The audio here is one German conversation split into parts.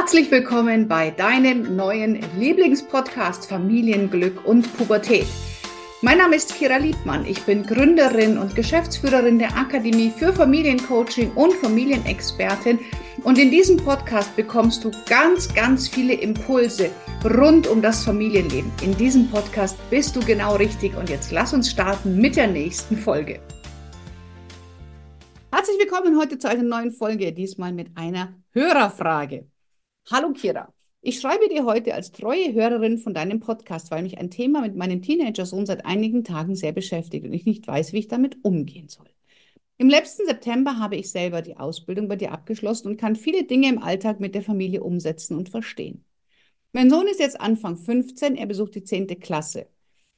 Herzlich willkommen bei deinem neuen Lieblingspodcast Familienglück und Pubertät. Mein Name ist Kira Liebmann. Ich bin Gründerin und Geschäftsführerin der Akademie für Familiencoaching und Familienexpertin. Und in diesem Podcast bekommst du ganz, ganz viele Impulse rund um das Familienleben. In diesem Podcast bist du genau richtig. Und jetzt lass uns starten mit der nächsten Folge. Herzlich willkommen heute zu einer neuen Folge, diesmal mit einer Hörerfrage. Hallo Kira, ich schreibe dir heute als treue Hörerin von deinem Podcast, weil mich ein Thema mit meinem Teenager-Sohn seit einigen Tagen sehr beschäftigt und ich nicht weiß, wie ich damit umgehen soll. Im letzten September habe ich selber die Ausbildung bei dir abgeschlossen und kann viele Dinge im Alltag mit der Familie umsetzen und verstehen. Mein Sohn ist jetzt Anfang 15, er besucht die 10. Klasse.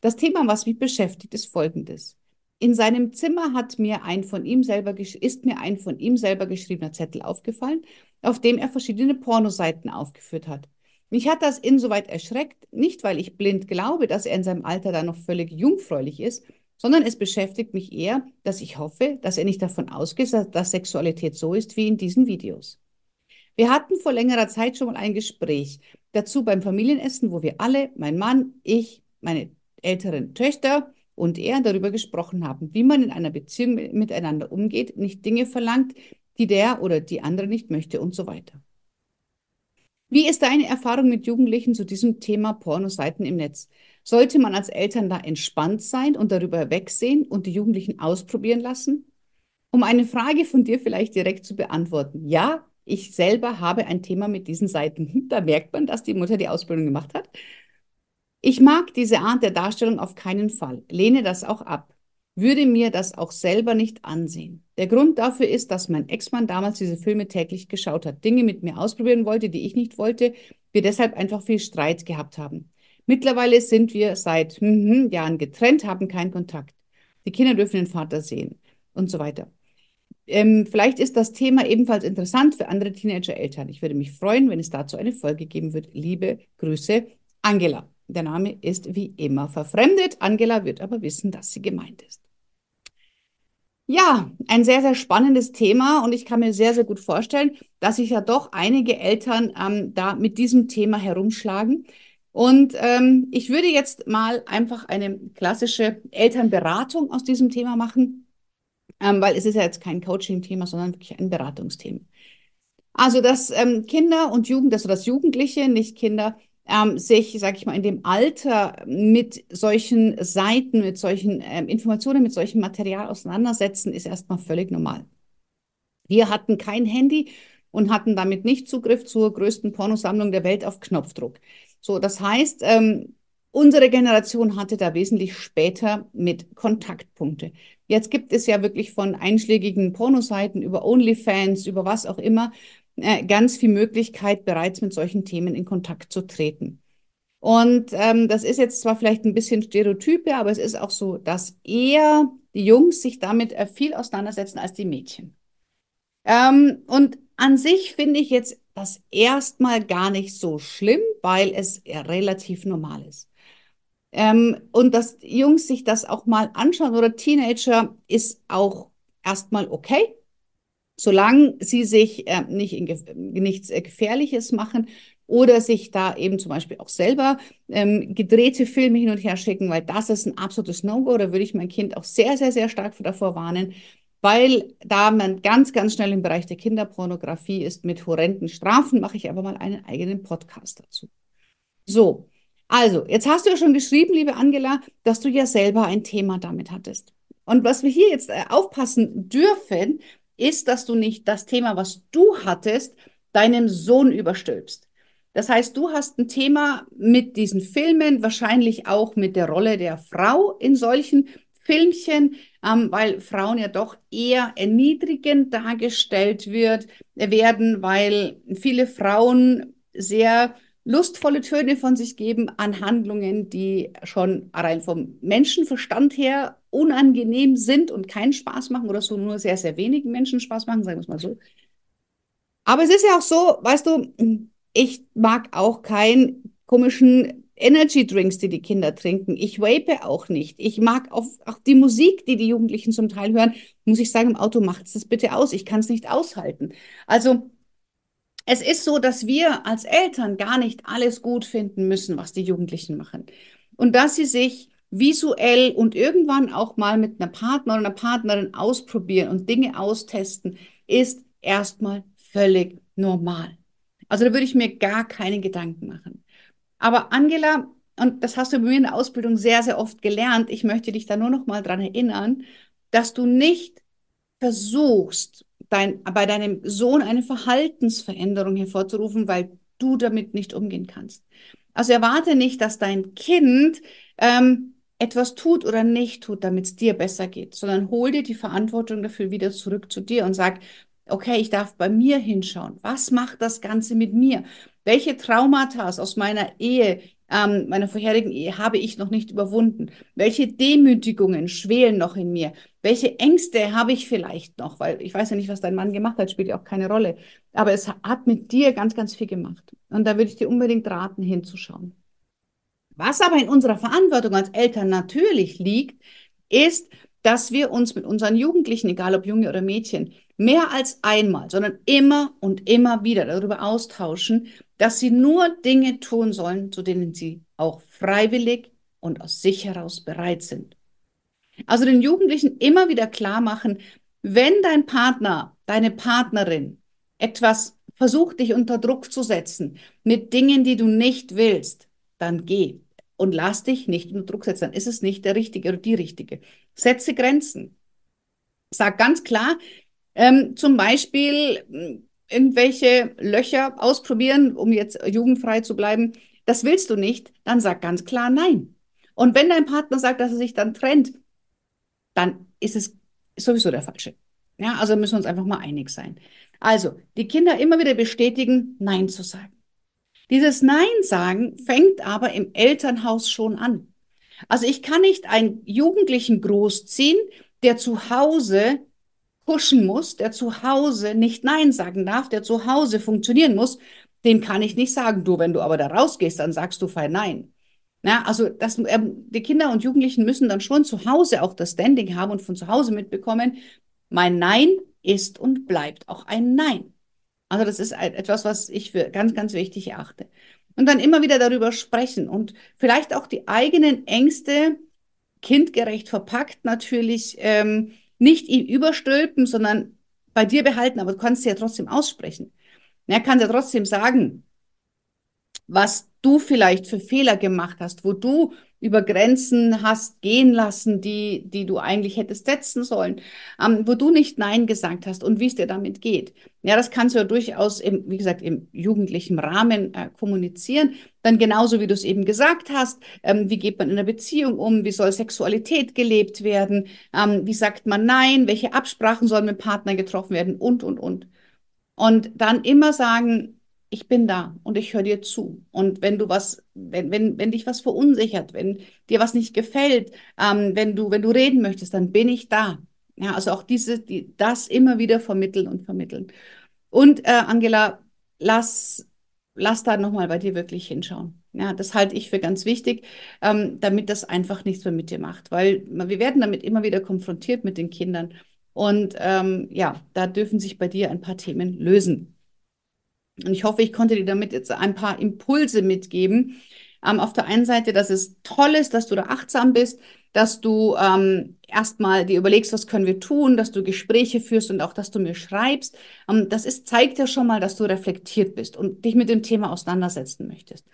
Das Thema, was mich beschäftigt, ist folgendes. In seinem Zimmer hat mir ein von ihm selber ist mir ein von ihm selber geschriebener Zettel aufgefallen, auf dem er verschiedene Pornoseiten aufgeführt hat. Mich hat das insoweit erschreckt, nicht weil ich blind glaube, dass er in seinem Alter da noch völlig jungfräulich ist, sondern es beschäftigt mich eher, dass ich hoffe, dass er nicht davon ausgeht, dass Sexualität so ist wie in diesen Videos. Wir hatten vor längerer Zeit schon mal ein Gespräch dazu beim Familienessen, wo wir alle, mein Mann, ich, meine älteren Töchter, und er darüber gesprochen haben, wie man in einer Beziehung miteinander umgeht, nicht Dinge verlangt, die der oder die andere nicht möchte und so weiter. Wie ist deine Erfahrung mit Jugendlichen zu diesem Thema Pornoseiten im Netz? Sollte man als Eltern da entspannt sein und darüber wegsehen und die Jugendlichen ausprobieren lassen? Um eine Frage von dir vielleicht direkt zu beantworten. Ja, ich selber habe ein Thema mit diesen Seiten. Da merkt man, dass die Mutter die Ausbildung gemacht hat. Ich mag diese Art der Darstellung auf keinen Fall, lehne das auch ab, würde mir das auch selber nicht ansehen. Der Grund dafür ist, dass mein Ex-Mann damals diese Filme täglich geschaut hat, Dinge mit mir ausprobieren wollte, die ich nicht wollte, wir deshalb einfach viel Streit gehabt haben. Mittlerweile sind wir seit hm, Jahren getrennt, haben keinen Kontakt. Die Kinder dürfen den Vater sehen und so weiter. Ähm, vielleicht ist das Thema ebenfalls interessant für andere Teenager-Eltern. Ich würde mich freuen, wenn es dazu eine Folge geben wird. Liebe Grüße, Angela. Der Name ist wie immer verfremdet. Angela wird aber wissen, dass sie gemeint ist. Ja, ein sehr, sehr spannendes Thema und ich kann mir sehr, sehr gut vorstellen, dass sich ja doch einige Eltern ähm, da mit diesem Thema herumschlagen. Und ähm, ich würde jetzt mal einfach eine klassische Elternberatung aus diesem Thema machen, ähm, weil es ist ja jetzt kein Coaching-Thema, sondern wirklich ein Beratungsthema. Also, dass ähm, Kinder und Jugend, also dass Jugendliche, nicht Kinder, ähm, sich, sage ich mal, in dem Alter mit solchen Seiten, mit solchen ähm, Informationen, mit solchem Material auseinandersetzen, ist erstmal völlig normal. Wir hatten kein Handy und hatten damit nicht Zugriff zur größten Pornosammlung der Welt auf Knopfdruck. So, das heißt, ähm, unsere Generation hatte da wesentlich später mit Kontaktpunkte. Jetzt gibt es ja wirklich von einschlägigen Pornoseiten über OnlyFans, über was auch immer, äh, ganz viel Möglichkeit, bereits mit solchen Themen in Kontakt zu treten. Und ähm, das ist jetzt zwar vielleicht ein bisschen Stereotype, aber es ist auch so, dass eher die Jungs sich damit äh, viel auseinandersetzen als die Mädchen. Ähm, und an sich finde ich jetzt das erstmal gar nicht so schlimm, weil es relativ normal ist. Ähm, und dass Jungs sich das auch mal anschauen oder Teenager ist auch erstmal okay solange sie sich äh, nicht in nichts äh, Gefährliches machen oder sich da eben zum Beispiel auch selber ähm, gedrehte Filme hin und her schicken, weil das ist ein absolutes No-Go. Da würde ich mein Kind auch sehr, sehr, sehr stark davor warnen, weil da man ganz, ganz schnell im Bereich der Kinderpornografie ist mit horrenden Strafen, mache ich aber mal einen eigenen Podcast dazu. So, also, jetzt hast du ja schon geschrieben, liebe Angela, dass du ja selber ein Thema damit hattest. Und was wir hier jetzt äh, aufpassen dürfen, ist, dass du nicht das Thema, was du hattest, deinem Sohn überstülpst. Das heißt, du hast ein Thema mit diesen Filmen, wahrscheinlich auch mit der Rolle der Frau in solchen Filmchen, ähm, weil Frauen ja doch eher erniedrigend dargestellt wird, werden, weil viele Frauen sehr lustvolle Töne von sich geben an Handlungen, die schon rein vom Menschenverstand her unangenehm sind und keinen Spaß machen oder so nur sehr, sehr wenigen Menschen Spaß machen, sagen wir es mal so. Aber es ist ja auch so, weißt du, ich mag auch keinen komischen Energy Drinks, die die Kinder trinken. Ich vape auch nicht. Ich mag auch, auch die Musik, die die Jugendlichen zum Teil hören. Muss ich sagen, im Auto macht es das bitte aus. Ich kann es nicht aushalten. Also es ist so, dass wir als Eltern gar nicht alles gut finden müssen, was die Jugendlichen machen. Und dass sie sich visuell und irgendwann auch mal mit einer Partner oder einer Partnerin ausprobieren und Dinge austesten, ist erstmal völlig normal. Also da würde ich mir gar keine Gedanken machen. Aber Angela, und das hast du bei mir in der Ausbildung sehr, sehr oft gelernt, ich möchte dich da nur noch mal dran erinnern, dass du nicht versuchst, dein, bei deinem Sohn eine Verhaltensveränderung hervorzurufen, weil du damit nicht umgehen kannst. Also erwarte nicht, dass dein Kind ähm, etwas tut oder nicht tut, damit es dir besser geht, sondern hol dir die Verantwortung dafür wieder zurück zu dir und sag, okay, ich darf bei mir hinschauen. Was macht das Ganze mit mir? Welche Traumata aus meiner Ehe, ähm, meiner vorherigen Ehe habe ich noch nicht überwunden? Welche Demütigungen schwelen noch in mir? Welche Ängste habe ich vielleicht noch? Weil ich weiß ja nicht, was dein Mann gemacht hat, spielt ja auch keine Rolle. Aber es hat mit dir ganz, ganz viel gemacht. Und da würde ich dir unbedingt raten, hinzuschauen. Was aber in unserer Verantwortung als Eltern natürlich liegt, ist, dass wir uns mit unseren Jugendlichen, egal ob Junge oder Mädchen, mehr als einmal, sondern immer und immer wieder darüber austauschen, dass sie nur Dinge tun sollen, zu denen sie auch freiwillig und aus sich heraus bereit sind. Also den Jugendlichen immer wieder klar machen, wenn dein Partner, deine Partnerin etwas versucht, dich unter Druck zu setzen mit Dingen, die du nicht willst, dann geh und lass dich nicht unter Druck setzen. Dann ist es nicht der Richtige oder die Richtige. Setze Grenzen. Sag ganz klar, ähm, zum Beispiel irgendwelche Löcher ausprobieren, um jetzt jugendfrei zu bleiben. Das willst du nicht, dann sag ganz klar nein. Und wenn dein Partner sagt, dass er sich dann trennt, dann ist es sowieso der falsche. Ja, also müssen wir uns einfach mal einig sein. Also, die Kinder immer wieder bestätigen, Nein zu sagen. Dieses Nein sagen fängt aber im Elternhaus schon an. Also ich kann nicht einen Jugendlichen großziehen, der zu Hause pushen muss, der zu Hause nicht Nein sagen darf, der zu Hause funktionieren muss. Dem kann ich nicht sagen, du, wenn du aber da rausgehst, dann sagst du fein Nein. Na, also das, ähm, die Kinder und Jugendlichen müssen dann schon zu Hause auch das Standing haben und von zu Hause mitbekommen, mein Nein ist und bleibt auch ein Nein. Also das ist etwas, was ich für ganz, ganz wichtig erachte. Und dann immer wieder darüber sprechen und vielleicht auch die eigenen Ängste kindgerecht verpackt natürlich ähm, nicht überstülpen, sondern bei dir behalten, aber du kannst sie ja trotzdem aussprechen. Er kann ja trotzdem sagen, was du vielleicht für Fehler gemacht hast, wo du über Grenzen hast gehen lassen, die, die du eigentlich hättest setzen sollen, ähm, wo du nicht Nein gesagt hast und wie es dir damit geht. Ja, das kannst du ja durchaus, im, wie gesagt, im jugendlichen Rahmen äh, kommunizieren. Dann genauso, wie du es eben gesagt hast, ähm, wie geht man in einer Beziehung um, wie soll Sexualität gelebt werden, ähm, wie sagt man Nein, welche Absprachen sollen mit Partner getroffen werden und, und, und. Und dann immer sagen, ich bin da und ich höre dir zu. Und wenn du was, wenn, wenn, wenn dich was verunsichert, wenn dir was nicht gefällt, ähm, wenn du, wenn du reden möchtest, dann bin ich da. Ja, also auch diese, die, das immer wieder vermitteln und vermitteln. Und äh, Angela, lass, lass da nochmal bei dir wirklich hinschauen. Ja, das halte ich für ganz wichtig, ähm, damit das einfach nichts mehr mit dir macht, weil wir werden damit immer wieder konfrontiert mit den Kindern. Und ähm, ja, da dürfen sich bei dir ein paar Themen lösen. Und ich hoffe, ich konnte dir damit jetzt ein paar Impulse mitgeben. Ähm, auf der einen Seite, dass es toll ist, dass du da achtsam bist, dass du ähm, erstmal dir überlegst, was können wir tun, dass du Gespräche führst und auch, dass du mir schreibst. Ähm, das ist, zeigt ja schon mal, dass du reflektiert bist und dich mit dem Thema auseinandersetzen möchtest.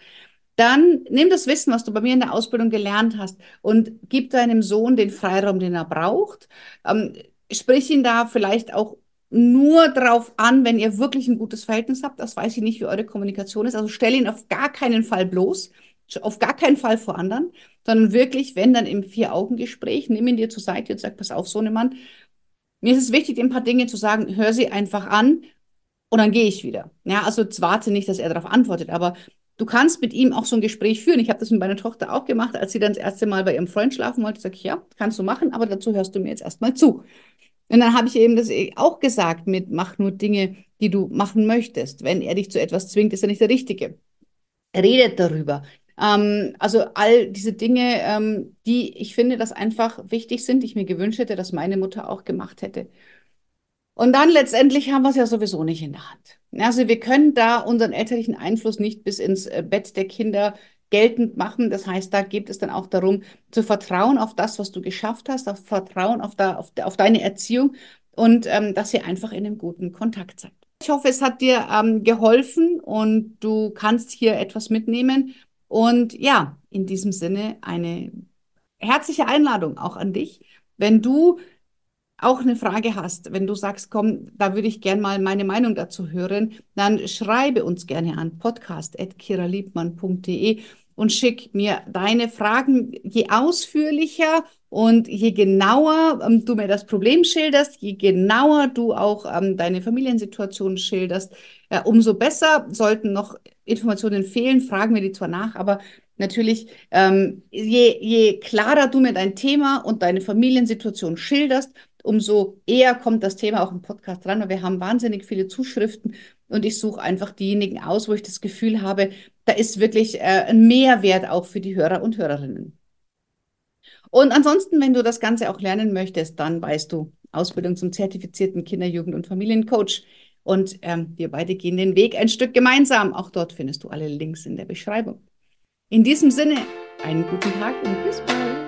Dann nimm das Wissen, was du bei mir in der Ausbildung gelernt hast und gib deinem Sohn den Freiraum, den er braucht. Ähm, sprich ihn da vielleicht auch nur darauf an, wenn ihr wirklich ein gutes Verhältnis habt. Das weiß ich nicht, wie eure Kommunikation ist. Also stell ihn auf gar keinen Fall bloß, auf gar keinen Fall vor anderen, sondern wirklich, wenn dann im Vier-Augen-Gespräch, nimm ihn dir zur Seite und sag, pass auf, so Mann. Mir ist es wichtig, dir ein paar Dinge zu sagen, hör sie einfach an und dann gehe ich wieder. Ja, also warte nicht, dass er darauf antwortet, aber du kannst mit ihm auch so ein Gespräch führen. Ich habe das mit meiner Tochter auch gemacht, als sie dann das erste Mal bei ihrem Freund schlafen wollte, sag ich, ja, kannst du machen, aber dazu hörst du mir jetzt erstmal zu. Und dann habe ich eben das auch gesagt mit, mach nur Dinge, die du machen möchtest. Wenn er dich zu etwas zwingt, ist er nicht der Richtige. Redet darüber. Ähm, also all diese Dinge, ähm, die ich finde, dass einfach wichtig sind, die ich mir gewünscht hätte, dass meine Mutter auch gemacht hätte. Und dann letztendlich haben wir es ja sowieso nicht in der Hand. Also wir können da unseren elterlichen Einfluss nicht bis ins äh, Bett der Kinder geltend machen. Das heißt, da geht es dann auch darum, zu vertrauen auf das, was du geschafft hast, auf Vertrauen auf, da, auf, auf deine Erziehung und ähm, dass ihr einfach in einem guten Kontakt seid. Ich hoffe, es hat dir ähm, geholfen und du kannst hier etwas mitnehmen. Und ja, in diesem Sinne eine herzliche Einladung auch an dich. Wenn du auch eine Frage hast, wenn du sagst, komm, da würde ich gerne mal meine Meinung dazu hören, dann schreibe uns gerne an podcast.kiraliebmann.de und schick mir deine Fragen. Je ausführlicher und je genauer ähm, du mir das Problem schilderst, je genauer du auch ähm, deine Familiensituation schilderst, äh, umso besser. Sollten noch Informationen fehlen, fragen wir die zwar nach, aber natürlich, ähm, je, je klarer du mir dein Thema und deine Familiensituation schilderst, umso eher kommt das Thema auch im Podcast dran, weil wir haben wahnsinnig viele Zuschriften und ich suche einfach diejenigen aus, wo ich das Gefühl habe, da ist wirklich äh, ein Mehrwert auch für die Hörer und Hörerinnen. Und ansonsten, wenn du das Ganze auch lernen möchtest, dann weißt du, Ausbildung zum zertifizierten Kinder-, Jugend- und Familiencoach. Und ähm, wir beide gehen den Weg ein Stück gemeinsam. Auch dort findest du alle Links in der Beschreibung. In diesem Sinne, einen guten Tag und bis bald.